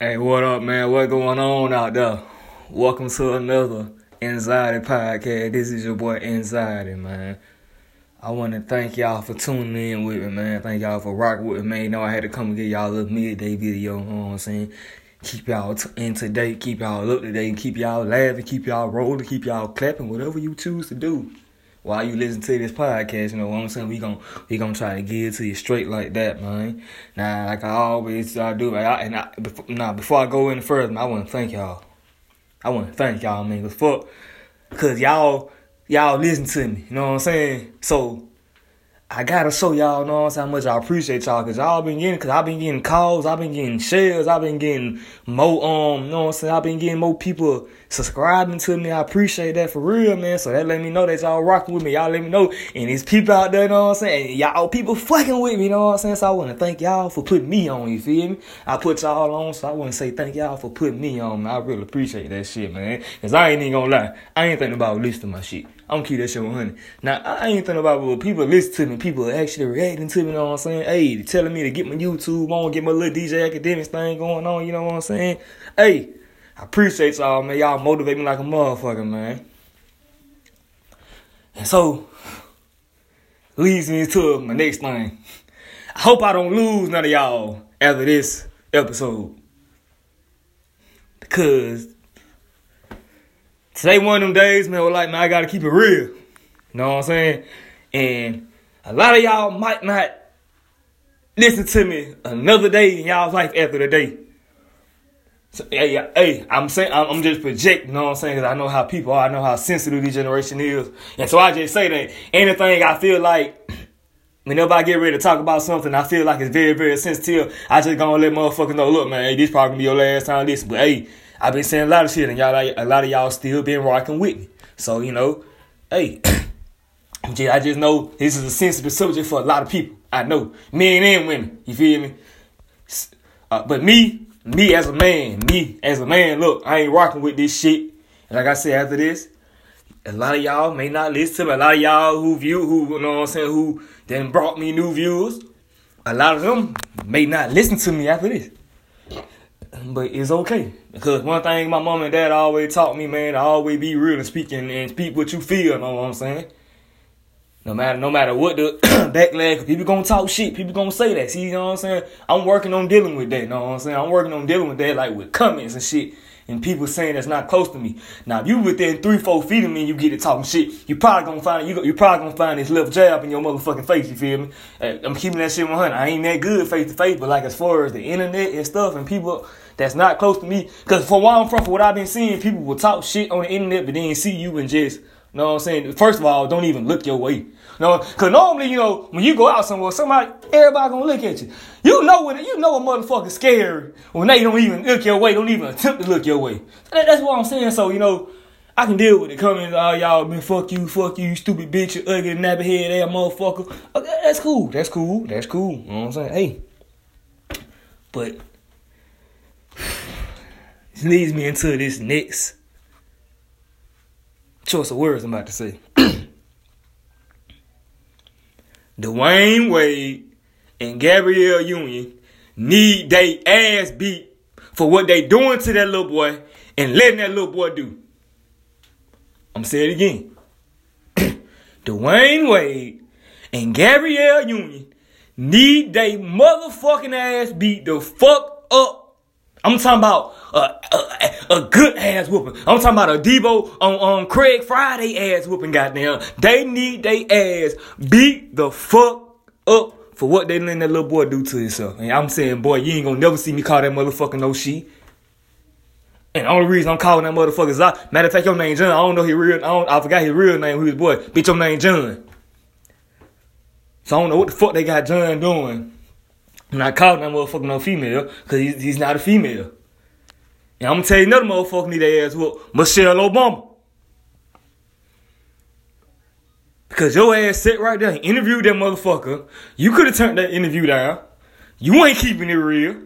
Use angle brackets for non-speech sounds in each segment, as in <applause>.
Hey, what up, man? What going on out there? Welcome to another Anxiety Podcast. This is your boy Anxiety, man. I want to thank y'all for tuning in with me, man. Thank y'all for rocking with me, man. You know I had to come and get y'all a little midday video, you know what I'm saying? Keep y'all t- in to date, keep y'all up to date, keep y'all laughing, keep y'all rolling, keep y'all clapping, whatever you choose to do while you listen to this podcast, you know what I'm saying? We gon' we gonna try to get to you straight like that, man. Now, like I always I do, I, and I, before, before I go any further, I want to thank y'all. I want to thank y'all, man, cause fuck, cause y'all y'all listen to me, you know what I'm saying? So I gotta show y'all, know how much I appreciate y'all, cause y'all been getting, cause I've been getting calls, I've been getting shares, I've been getting more, um, you know what I'm saying? I've been getting more people subscribing to me. I appreciate that for real, man. So that let me know that y'all rocking with me. Y'all let me know. And these people out there, you know what I'm saying? Y'all people fucking with me, you know what I'm saying? So I want to thank y'all for putting me on, you feel me? I put y'all on, so I want to say thank y'all for putting me on. I really appreciate that shit, man. Cause I ain't even gonna lie. I ain't thinking about listening my shit. I'm keep that shit 100. Now, I ain't thinking about what people listen to me, people actually reacting to me, you know what I'm saying? Hey, telling me to get my YouTube on, get my little DJ Akademiks thing going on, you know what I'm saying? Hey, I appreciate y'all, man. Y'all motivate me like a motherfucker, man. And so, leads me to my next thing. I hope I don't lose none of y'all after this episode. Because today one of them days, man, we're like, man, I gotta keep it real. You know what I'm saying? And a lot of y'all might not listen to me another day in y'all's life after the day. So, hey, hey, I'm saying I'm just projecting, you know what I'm saying? Because I know how people are, I know how sensitive this generation is, and so I just say that anything I feel like, whenever I get ready to talk about something, I feel like it's very, very sensitive. I just gonna let motherfuckers know, look, man, hey, this probably gonna be your last time listen, but hey, I've been saying a lot of shit, and y'all, a lot of y'all still been rocking with me. So you know, hey, <clears throat> I just know this is a sensitive subject for a lot of people. I know, men and women. You feel me? Uh, but me, me as a man, me as a man, look, I ain't rocking with this shit. And like I said after this, a lot of y'all may not listen to me. A lot of y'all who view, who you know what I'm saying, who then brought me new viewers. A lot of them may not listen to me after this. But it's okay. Because one thing my mom and dad always taught me, man, to always be real and speak and, speak what you feel, you know what I'm saying? No matter no matter what the <clears throat> backlash, people gonna talk shit. People gonna say that. See, you know what I'm saying? I'm working on dealing with that. You know what I'm saying? I'm working on dealing with that, like with comments and shit, and people saying that's not close to me. Now, if you within three, four feet of me, and you get to talking shit. You probably gonna find you. You probably gonna find this left jab in your motherfucking face. You feel me? I'm keeping that shit 100. I ain't that good face to face, but like as far as the internet and stuff, and people that's not close to me, because for where I'm from, for what I've been seeing, people will talk shit on the internet, but then see you and just. You know what I'm saying? First of all, don't even look your way. No, cause normally, you know, when you go out somewhere, somebody, everybody gonna look at you. You know when you know a motherfucker scary when they don't even look your way, don't even attempt to look your way. That, that's what I'm saying. So you know, I can deal with it. Coming, oh y'all been fuck you, fuck you, you stupid bitch, you ugly nappy head ass motherfucker. Okay, that's cool. That's cool. That's cool. You know what I'm saying? Hey, but leads me into this next choice of words I'm about to say. <clears throat> Dwyane Wade and Gabrielle Union need they ass beat for what they doing to that little boy and letting that little boy do. I'm saying it again. <clears throat> Dwyane Wade and Gabrielle Union need they motherfucking ass beat the fuck up. I'm talking about a, a, a, good ass whooping. I'm talking about a Debo on, on Craig Friday ass whooping, goddamn. They need they ass beat the fuck up for what they letting that little boy do to himself. And I'm saying, boy, you ain't gonna never see me call that motherfucker no shit. And the only reason I'm calling that motherfucker is I, matter of fact, your name John. I don't know his real, I, don't, I forgot his real name, who his boy. Bitch, your name John. So I don't know what the fuck they got John doing. I'm not calling that motherfucker no female, cause he's, he's not a female. And I'm gonna tell you another motherfucker need their ass whoop. Michelle Obama. Because your ass sat right there and interviewed that motherfucker. You could have turned that interview down. You ain't keeping it real.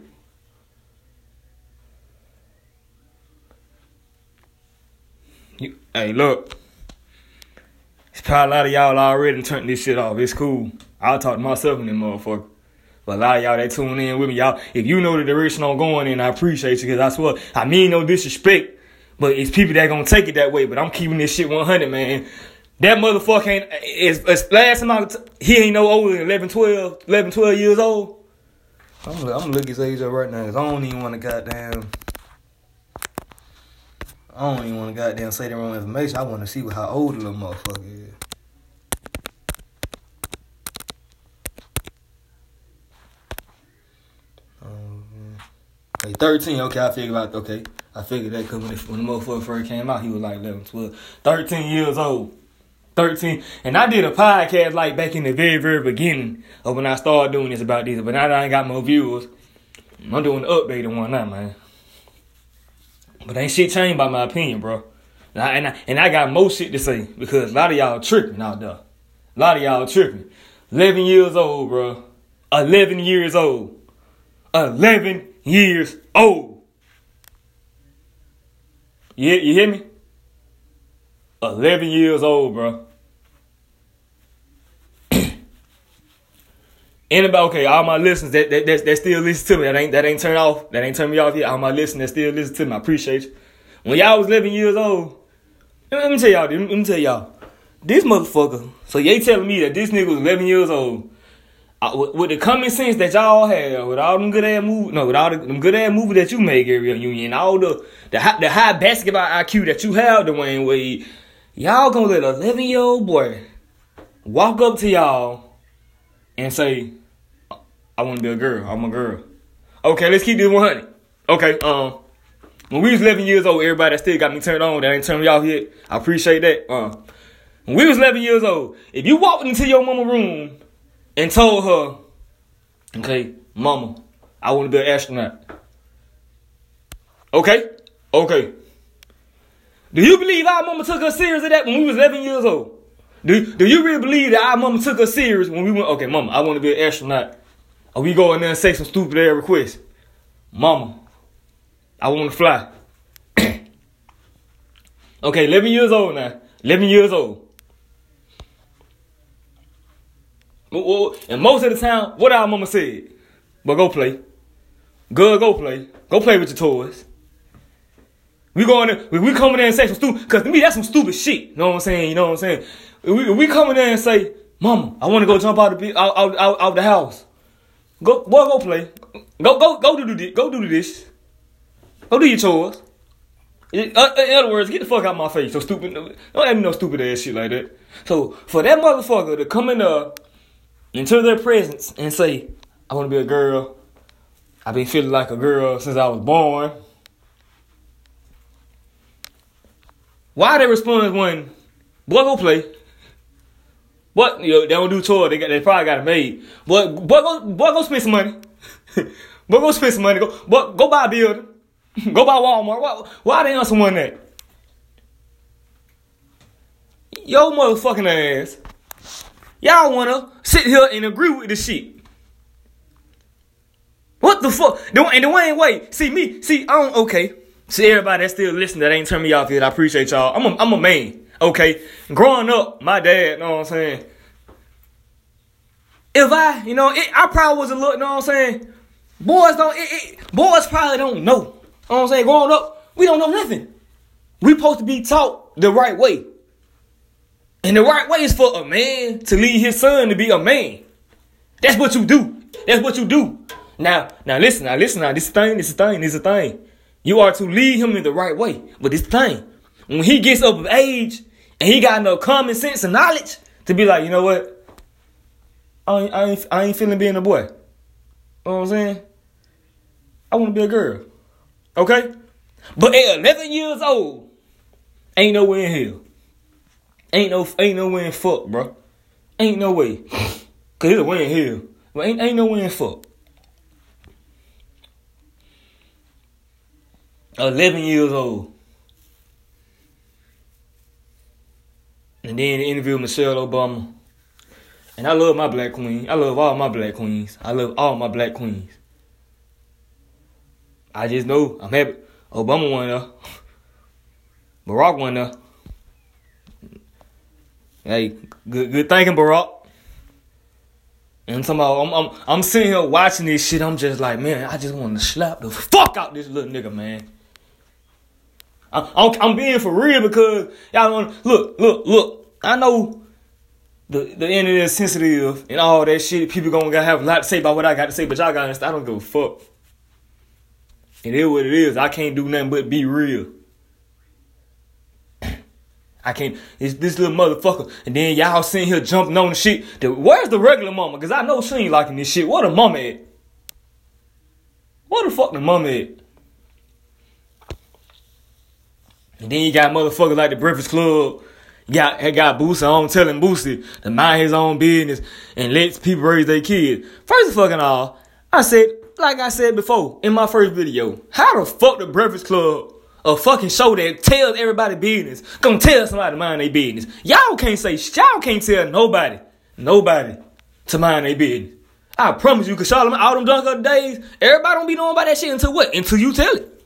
You, hey, look. It's probably a lot of y'all already turned this shit off. It's cool. I'll talk to myself in that motherfucker. But a lot of y'all that tune in with me, y'all, if you know the direction I'm going in, I appreciate you because I swear, I mean no disrespect, but it's people that gonna take it that way. But I'm keeping this shit 100, man. That motherfucker ain't, eh, eh, it's, it's last time he ain't no older than 11, 12, 11, 12 years old. I'm, I'm gonna look his age up right now because I don't even want to goddamn. I don't even want to goddamn say the wrong information. I want to see how old the little motherfucker is. Hey, 13, okay, I figured out, okay. I figured that because when, when the motherfucker first came out, he was like 11, 12. 13 years old. 13. And I did a podcast like back in the very, very beginning of when I started doing this about this. But now that I ain't got more viewers, I'm doing the updated one now, man. But ain't shit changed by my opinion, bro. And I, and I, and I got more shit to say because a lot of y'all tripping out there. A lot of y'all tripping. 11 years old, bro. 11 years old. 11 years old. You, you hear me? 11 years old, bro. <clears throat> Anybody, okay, all my listeners that, that, that, that still listen to me, that ain't that ain't turned off, that ain't turned me off yet. All my listeners that still listen to me, I appreciate you. When y'all was 11 years old, let me tell y'all, let me tell y'all, this motherfucker, so they telling me that this nigga was 11 years old, with, the common sense that y'all have, with all them good ass movies, no, with all the, them good ass movies that you make, Gabrielle Union, all the, the, high, the high basketball IQ that you have, Dwyane Wade, y'all gonna let a 11 year old boy walk up to y'all and say, I want to be a girl. I'm a girl. Okay, let's keep this 100. Okay, um, when we was 11 years old, everybody that still got me turned on, that ain't turned me off yet. I appreciate that. Uh, when we was 11 years old, if you walked into your mama room and told her, okay, mama, I want to be an astronaut. Okay, okay. Do you believe our mama took us serious at that when we was 11 years old? Do, do you really believe that our mama took us serious when we went, okay, mama, I want to be an astronaut. Or we go in there and say some stupid ass request. Mama, I want to fly. <clears throat> okay, 11 years old now. 11 years old. And most of the time, what our mama said, but go play. Good, go play. Go play with your toys. We going there, we, we coming there and say some stupid, cause to me that's some stupid shit. You know what I'm saying? You know what I'm saying? We, we coming there and say, Mama, I want to go jump out of the out, out, out, out the house. Go, boy, go play. Go, go, go do the go do the dish. Go do your chores. In, uh, in other words, get the fuck out of my face. So stupid. Don't have no stupid ass shit like that. So for that motherfucker to come in uh into their presence and say, "I want to be a girl," I've been feeling like a girl since I was born. Why they respond when, boy, go play. What you know, they don't do tour. They got they probably got it made. But boy, go boy, go spend some money. <laughs> boy, go spend some money. Go boy, go buy a building. <laughs> go buy Walmart. Why, why they on someone that? Yo, motherfucking ass. Y'all wanna sit here and agree with this shit. What the fuck? And Dwyane Wade, see me, see, I don't, okay. See everybody that's still listening that ain't turn me off yet, I appreciate y'all. I'm a, I'm a man. Okay, growing up, my dad, know what I'm saying? If I, you know, it, I probably was a little, know what I'm saying? Boys don't, it, it, boys probably don't know. Know what I'm saying? Growing up, we don't know nothing. We supposed to be taught the right way. And the right way is for a man to lead his son to be a man. That's what you do. That's what you do. Now, now listen, now listen, now this thing, this thing, this thing. You are to lead him in the right way. But this thing, when he gets up of age and he got no common sense and knowledge to be like, you know what? I ain't, I ain't, I ain't feeling being a boy. You know what I'm saying? I want to be a girl. Okay? But at 11 years old, ain't nowhere in hell. Ain't no, ain't no way in fuck, bro. Ain't no way. <laughs> Cause it's a way in hell. But ain't, ain't no way in fuck. 11 years old. And then interview Michelle Obama. And I love my black queen. I love all my black queens. I love all my black queens. I just know I'm happy. Obama won there. <laughs> Barack won there. Hey, good good thinking, Barack. And I'm about, I'm, I'm, I'm sitting here watching this shit. I'm just like, man, I just want to slap the fuck out this little nigga, man. I, I'm, being for real because y'all want look, look, look. I know the the internet is sensitive and all that shit. People gonna have a lot to say about what I got to say, but y'all got to understand. I don't give a fuck. It is what it is. I can't do nothing but be real. I can't. It's this little motherfucker, and then y'all sitting here jumping on the shit. Where's the regular mama? Cause I know she ain't liking this shit. What a mama at? What the fuck the mama at? And then you got motherfuckers like the Breakfast Club. You got, got Boosie on telling Boosie to mind his own business and let people raise their kids. First of fucking all, I said, like I said before in my first video, how the fuck the Breakfast Club, a fucking show that tells everybody business, gonna tell somebody to mind their business? Y'all can't say, y'all can't tell nobody, nobody to mind their business. I promise you, cause Charlamagne, all them drunk days, everybody don't be knowing about that shit until what? Until you tell it.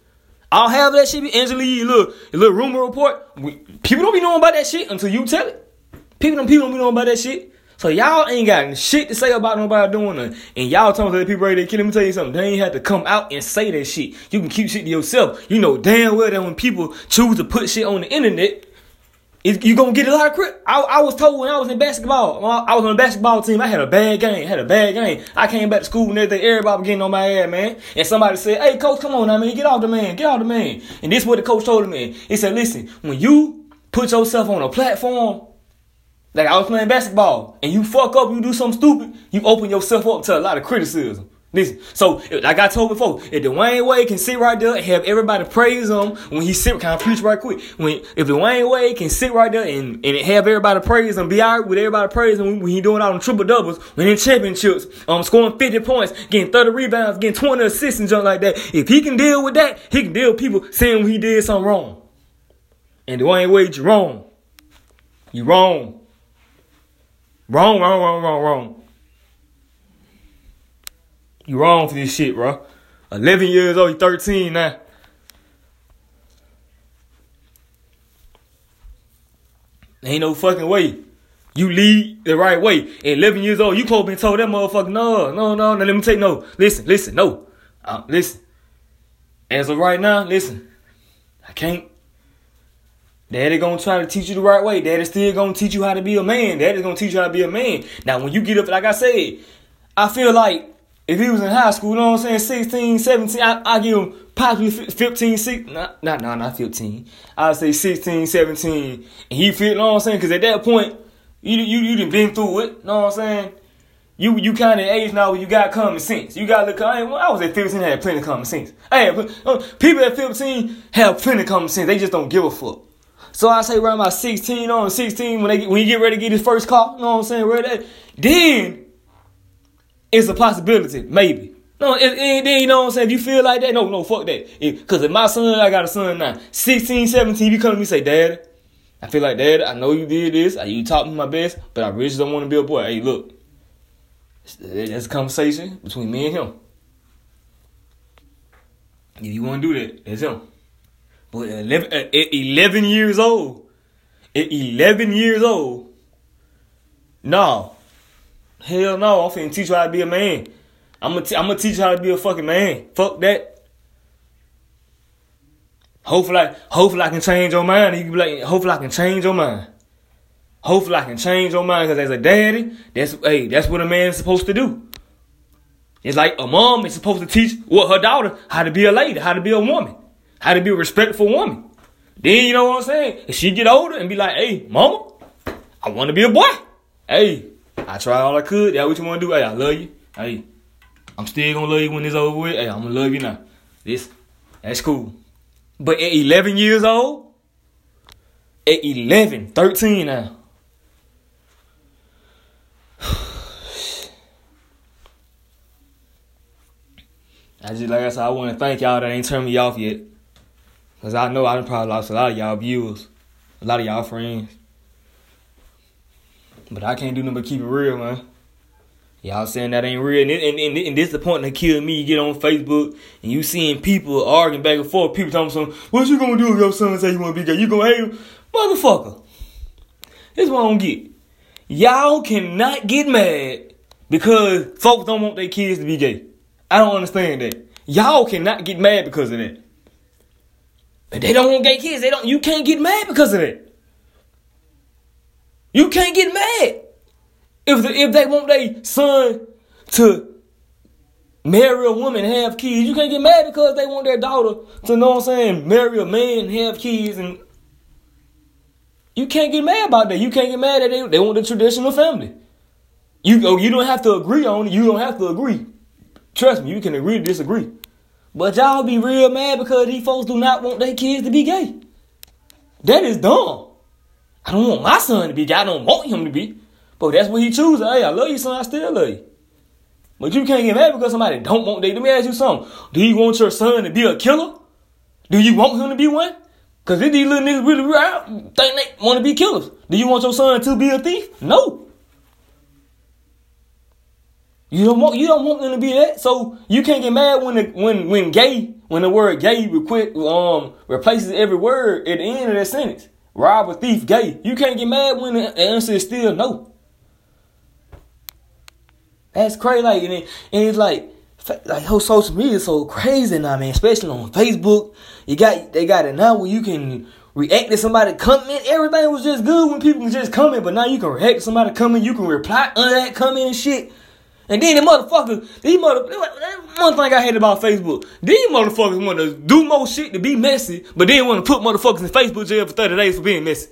I'll have that shit be Angela Yee, little, little rumor report. We, people don't be knowing about that shit until you tell it. People don't, people don't be knowing about that shit. So y'all ain't got shit to say about nobody doing it. And y'all talking to the people to kill. Let me tell you something. They ain't have to come out and say that shit. You can keep shit to yourself. You know damn well that when people choose to put shit on the internet, it, you gonna get a lot of credit. I, I, was told when I was in basketball, I was on a basketball team, I had a bad game, had a bad game. I came back to school and everything, everybody was getting on my ass, man. And somebody said, hey, coach, come on now, man, get off the man, get off the man. And this is what the coach told me. He said, listen, when you put yourself on a platform, like I was playing basketball, and you fuck up, you do something stupid, you open yourself up to a lot of criticism. Listen, so like I told before, if Dwyane Wade can sit right there and have everybody praise him when he sit, can I preach right quick? When if Dwyane Wade can sit right there and, and have everybody praise him, be alright with everybody praising when, when he doing all them triple doubles, winning championships, um, scoring 50 points, getting 30 rebounds, getting 20 assists and junk like that. If he can deal with that, he can deal with people saying he did something wrong. And Dwyane Wade, you wrong. You wrong. Wrong, wrong, wrong, wrong, wrong. You wrong for this shit, bro. 11 years old, you 13 now. Ain't no fucking way. You lead the right way. At 11 years old, you probably been told that motherfucker, no, no, no, no, let me take no. Listen, listen, no. Uh, listen. As of right now, listen. I can't. Daddy gonna try to teach you the right way. Daddy still gonna teach you how to be a man. Daddy's gonna teach you how to be a man. Now, when you get up, like I said, I feel like if he was in high school, you know what I'm saying, 16, 17, I, I give him possibly 15, 16, not, not, not, not 15. I'd say 16, 17, and he fit, you know what I'm saying, because at that point, you, you, you done been through it, you know what I'm saying? You, you kind of age now where you got common sense. You got look. I, I was at 15, I had plenty of common sense. Hey, uh, people at 15 have plenty of common sense. They just don't give a fuck. So I say around about 16 on 16 when they when you get ready to get his first car, you know what I'm saying? That then it's a possibility, maybe. No, it, it, then you know what I'm saying? If you feel like that, no, no, fuck that. Because if my son, I got a son now, 16, 17, you come to me say, Dad, I feel like, Dad, I know you did this, you taught me my best, but I really don't want to be a boy. Hey, look, that's a conversation between me and him. If you want to do that, that's him. But at 11, at uh, 11 years old, at 11 years old, no, Hell no, I'm finna teach you how to be a man. I'm gonna, t- I'm gonna teach you how to be a fucking man. Fuck that. Hopefully, I, hopefully I can change your mind. You can be like, hopefully I can change your mind. Hopefully I can change your mind because as a daddy, that's hey, that's what a man is supposed to do. It's like a mom is supposed to teach what her daughter how to be a lady, how to be a woman, how to be a respectful woman. Then you know what I'm saying? If she get older and be like, hey, mama, I want to be a boy. Hey, I tried all I could. That what you want to do? Hey, I love you. Hey, I'm still gonna love you when it's over with. Hey, I'm gonna love you now. This, that's cool. But at 11 years old, at 11, 13 now. <sighs> I just like I said, I want to thank y'all that ain't turned me off yet. Cause I know I done probably lost a lot of y'all viewers, a lot of y'all friends. But I can't do nothing but keep it real, man. Y'all saying that ain't real. And, and, and, and this the point that killed me. You get on Facebook and you seeing people arguing back and forth. People telling something, what you gonna do if your son say you wanna be gay? You gonna hate him? Motherfucker. This what I don't get. Y'all cannot get mad because folks don't want their kids to be gay. I don't understand that. Y'all cannot get mad because of that. They don't want gay kids, they don't. You can't get mad because of that. You can't get mad if the, if they want their son to marry a woman and have kids. You can't get mad because they want their daughter to know what I'm saying, marry a man and have kids and you can't get mad about that. You can't get mad that they, they want the traditional family. You oh, you don't have to agree on it. You don't have to agree. Trust me, you can agree to disagree. But y'all be real mad because these folks do not want their kids to be gay. That is dumb. I don't want my son to be gay. I don't want him to be. But that's what he chooses. Hey, I love you, son. I still love you. But you can't get mad because somebody don't want they. Let me ask you something. Do you want your son to be a killer? Do you want him to be one? Cause if these little niggas really around, think they want to be killers. Do you want your son to be a thief? No. You don't want you don't want them to be that. So you can't get mad when the, when when gay when the word gay requ- um replaces every word at the end of that sentence. Robber, thief, gay. You can't get mad when the answer is still no. That's crazy. Like and, it, and it's like like whole social media is so crazy now, man. Especially on Facebook, you got they got it now where you can react to somebody comment. Everything was just good when people just comment, but now you can react to somebody comment. You can reply under that comment and shit. And then the motherfuckers, these mother, one thing I hate about Facebook, these motherfuckers want to do more shit to be messy, but then want to put motherfuckers in Facebook jail for 30 days for being messy.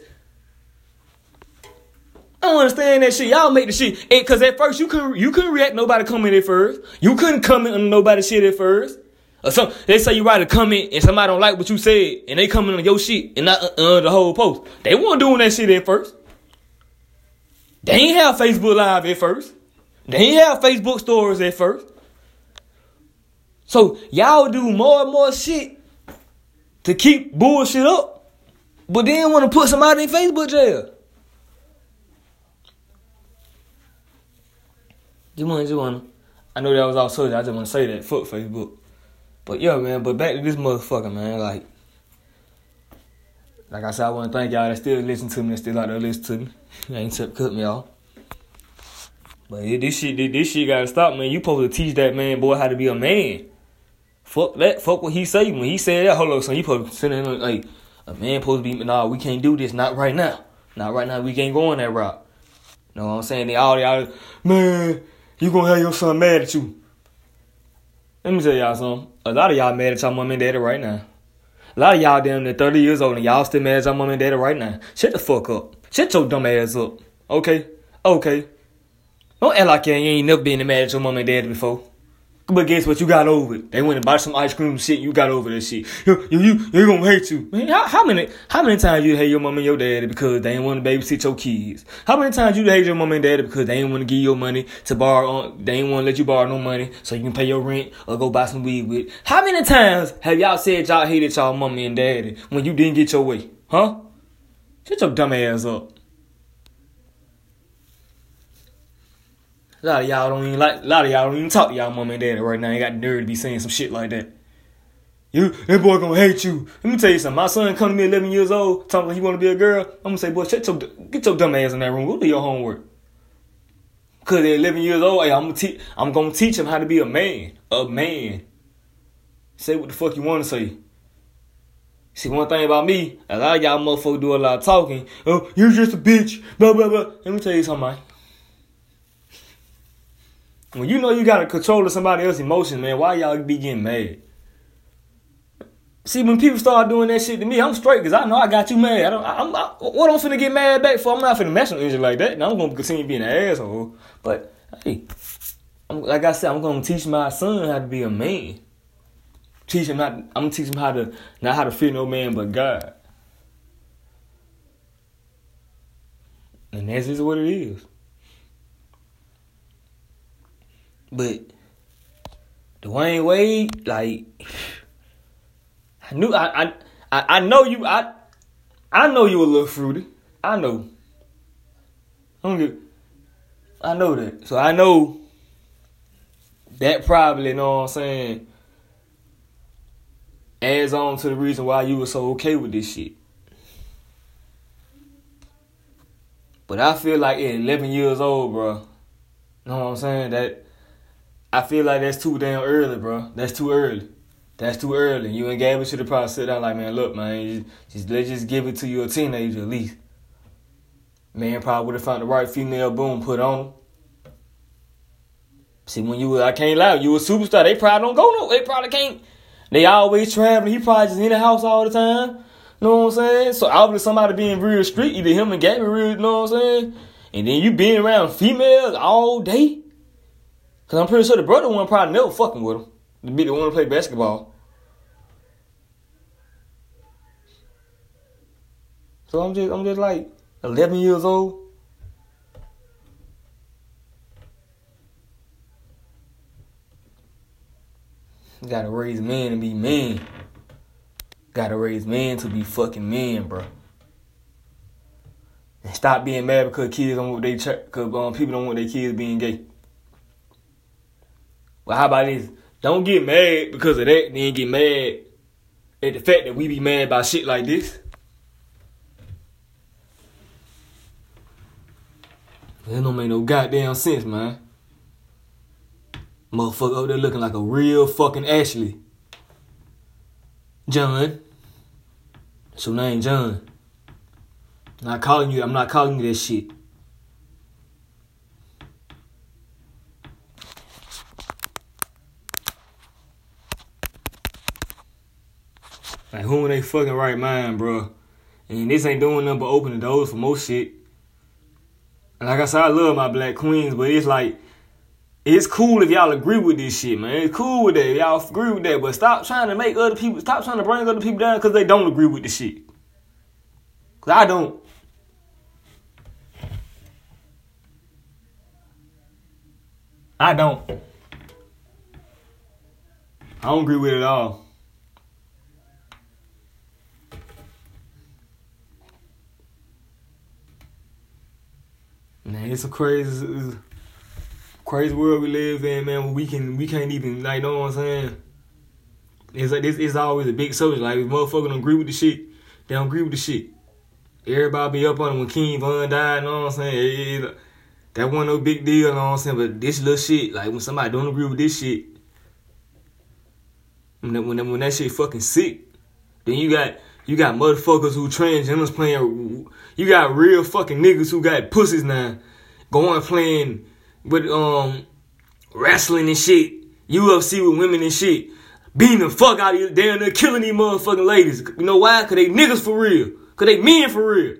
I don't understand that shit. Y'all make the shit. Cause at first you couldn't you couldn't react nobody comment at first. You couldn't comment on nobody shit at first. Or some they say you write a comment and somebody don't like what you said and they coming on your shit and not uh, uh, the whole post. They weren't doing that shit at first. They ain't have Facebook Live at first. They ain't have Facebook stories at first. So y'all do more and more shit to keep bullshit up, but then want to put somebody in Facebook jail. Just want, just want. I know that was all social. I just want to say that. Fuck Facebook. But yeah, man. But back to this motherfucker, man. Like, like I said, I want to thank y'all that still listen to me, that still out there listen to me. <laughs> ain't to cut me off. But this shit, this shit gotta stop, man. You supposed to teach that man, boy, how to be a man. Fuck that. Fuck what he say when he said that. Hold on, son. You supposed to send him like a man supposed to be. Nah, we can't do this. Not right now. Not right now. We can't go on that route. You know what I'm saying? They all y'all, man. You gonna have your son mad at you. Let me tell y'all something. A lot of y'all mad at y'all mom and daddy right now. A lot of y'all damn near 30 years old and y'all still mad at y'all mom and daddy right now. Shut the fuck up. Shut your dumb ass up. Okay? Okay. Don't act like you ain't never been mad at your mom and dad before. But guess what? You got over it. They went and bought some ice cream and shit. You got over that shit. You, you, you, they gonna hate you. Man, how, how many, how many times you hate your mom and your daddy because they ain't want to babysit your kids? How many times you hate your mom and daddy because they ain't want to give you money to borrow on, they ain't want to let you borrow no money so you can pay your rent or go buy some weed with? How many times have y'all said y'all hated y'all mommy and daddy when you didn't get your way? Huh? Shut your dumb ass up. A lot of y'all don't even like. A lot of y'all don't even talk to y'all mom and daddy right now. You got nerve to be saying some shit like that. You, that boy gonna hate you. Let me tell you something. My son come to me 11 years old, talking like he wanna be a girl. I'm gonna say, boy, shut your, get your dumb ass in that room. Go do your homework. Cause at 11 years old, hey, I'm gonna teach, I'm gonna teach him how to be a man, a man. Say what the fuck you wanna say. See, one thing about me, a lot of y'all motherfuckers do a lot of talking. Oh, you're just a bitch. Blah blah blah. Let me tell you something. When you know you got to control of somebody else's emotions, man, why y'all be getting mad? See, when people start doing that shit to me, I'm straight because I know I got you mad. I don't, I, I'm, I, what I'm finna get mad back for? I'm not finna mess with you like that. And I'm gonna continue being an asshole. But hey, I'm, like I said, I'm gonna teach my son how to be a man. Teach him not. I'm gonna teach him how to not how to fear no man but God. And that's just what it is. But Dwyane Wade, like <sighs> I knew I I I know you I I know you a little fruity. I know. I don't get I know that. So I know that probably, you know what I'm saying, adds on to the reason why you were so okay with this shit. But I feel like at 11 years old, bro, you know what I'm saying? That I feel like that's too damn early, bro. That's too early. That's too early. You and Gabby should have probably sit down like, man, look, man, just, just let's just give it to your teenager at least. Man probably would have found the right female, boom, put on. See, when you, I can't lie, you a superstar. They probably don't go no. They probably can't. They always traveling. He probably just in the house all the time. Know what I'm saying? So obviously somebody being real street, either him and Gabby real, know what I'm saying? And then you being around females all day. Cause I'm pretty sure the brother one probably never fucking with him. The be the one to play basketball. So I'm just I'm just like 11 years old. Gotta raise men to be men. Gotta raise men to be fucking men, bro. And stop being mad because kids don't want they because um, people don't want their kids being gay. Well, how about this? Don't get mad because of that, then get mad at the fact that we be mad about shit like this. That don't make no goddamn sense, man. Motherfucker up there looking like a real fucking Ashley. John. Your name, John. Not calling you, I'm not calling you that shit. Like who in they fucking right mind, bro? And this ain't doing nothing but opening doors for most shit. And like I said, I love my black queens, but it's like it's cool if y'all agree with this shit, man. It's cool with that. Y'all agree with that. But stop trying to make other people, stop trying to bring other people down because they don't agree with the shit. Because I don't. I don't. I don't agree with it at all. Man, it's a crazy. It's, crazy world we live in, man. We can we can't even like know what I'm saying. It's like this is always a big subject. Like if motherfuckers don't agree with the shit, they don't agree with the shit. Everybody be up on it when King Von died, know what I'm saying? It, it, that wasn't no big deal, know what I'm saying? But this little shit, like when somebody don't agree with this shit, when that, when that, when that shit fucking sick, then you got you got motherfuckers who transgenders playing. You got real fucking niggas who got pussies now going playing with um wrestling and shit, UFC with women and shit, beating the fuck out of you, damn near killing these motherfucking ladies. You know why? Cause they niggas for real. Cause they men for real.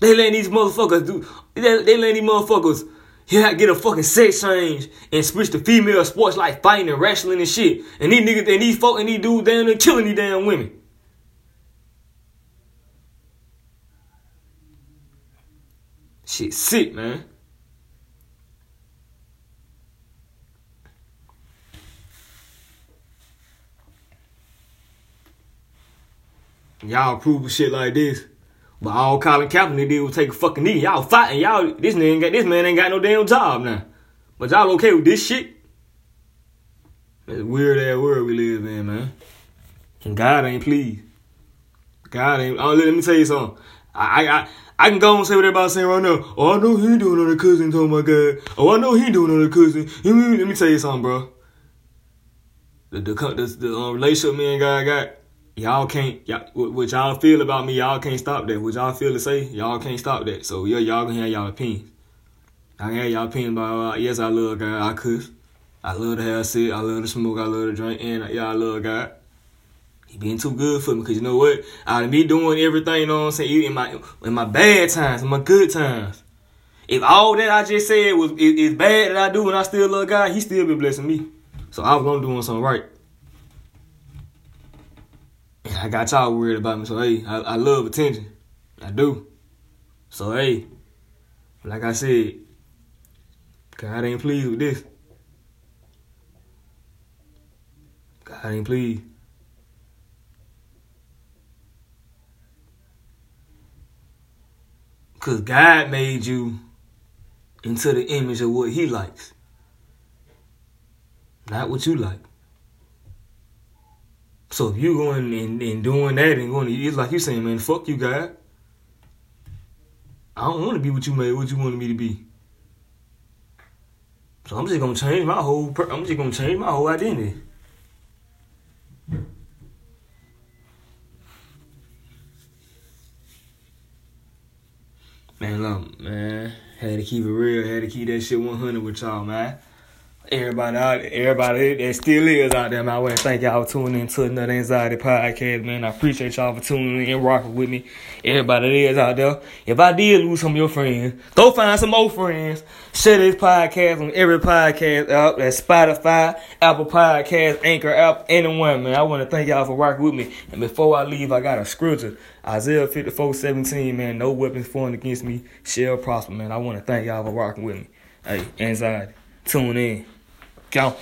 They letting these motherfuckers do. They, they letting these motherfuckers here get a fucking sex change and switch to female sports like fighting and wrestling and shit. And these niggas and these folk and these dudes down there killing these damn women. Shit sick, man. Y'all approve of shit like this. But all Colin Kaepernick did was take a fucking knee. Y'all fighting. Y'all this man ain't got this man ain't got no damn job now. But y'all okay with this shit? It's weird ass world we live in, man. And God ain't pleased. God ain't. Oh, let me tell you something. I I can go and say what everybody's saying right now. Oh, I know he doing on the cousin. Oh my god. Oh, I know he doing on the cousin. Let me tell you something, bro. The the the, the um, relationship me and God got. Y'all can't, y'all, what y'all feel about me, y'all can't stop that. What y'all feel to say, y'all can't stop that. So yeah, y'all can have y'all opinions. I can have y'all opinion about, uh, yes, I love God, I cuss. I love to have sex, I love to smoke, I love to drink, and yeah, I love God. He been too good for me because you know what? Out of me doing everything, you know what I'm saying, in my in my bad times, in my good times. If all that I just said was is, is bad that I do and I still love God, He still been blessing me. So I was gonna doing something right. And I got y'all worried about me. So hey, I, I love attention. I do. So hey, like I said, God ain't pleased with this. God ain't pleased. Because God made you into the image of what He likes, not what you like. So if you going and, and doing that and going, it's like you saying, man, fuck you, God. I don't want to be what you made, what you wanted me to be. So I'm just gonna change my whole. I'm just gonna change my whole identity. Man, look, man, had to keep it real. Had to keep that shit 100 with y'all, man everybody out, everybody that still is out there, man. I want to thank y'all for tuning in to another Anxiety Podcast, man. I appreciate y'all for tuning in and rocking with me. Everybody that is out there. If I did lose some of your friends, go find some more friends. Share this podcast on every podcast app. That's Spotify, Apple Podcast, Anchor app, anyone, man. I want to thank y'all for rocking with me. And before I leave, I got a scripture. Isaiah 54, 17, man. No weapons formed against me shall prosper, man. I want to thank y'all for rocking with me. Hey, anxiety. Tune in. Tchau.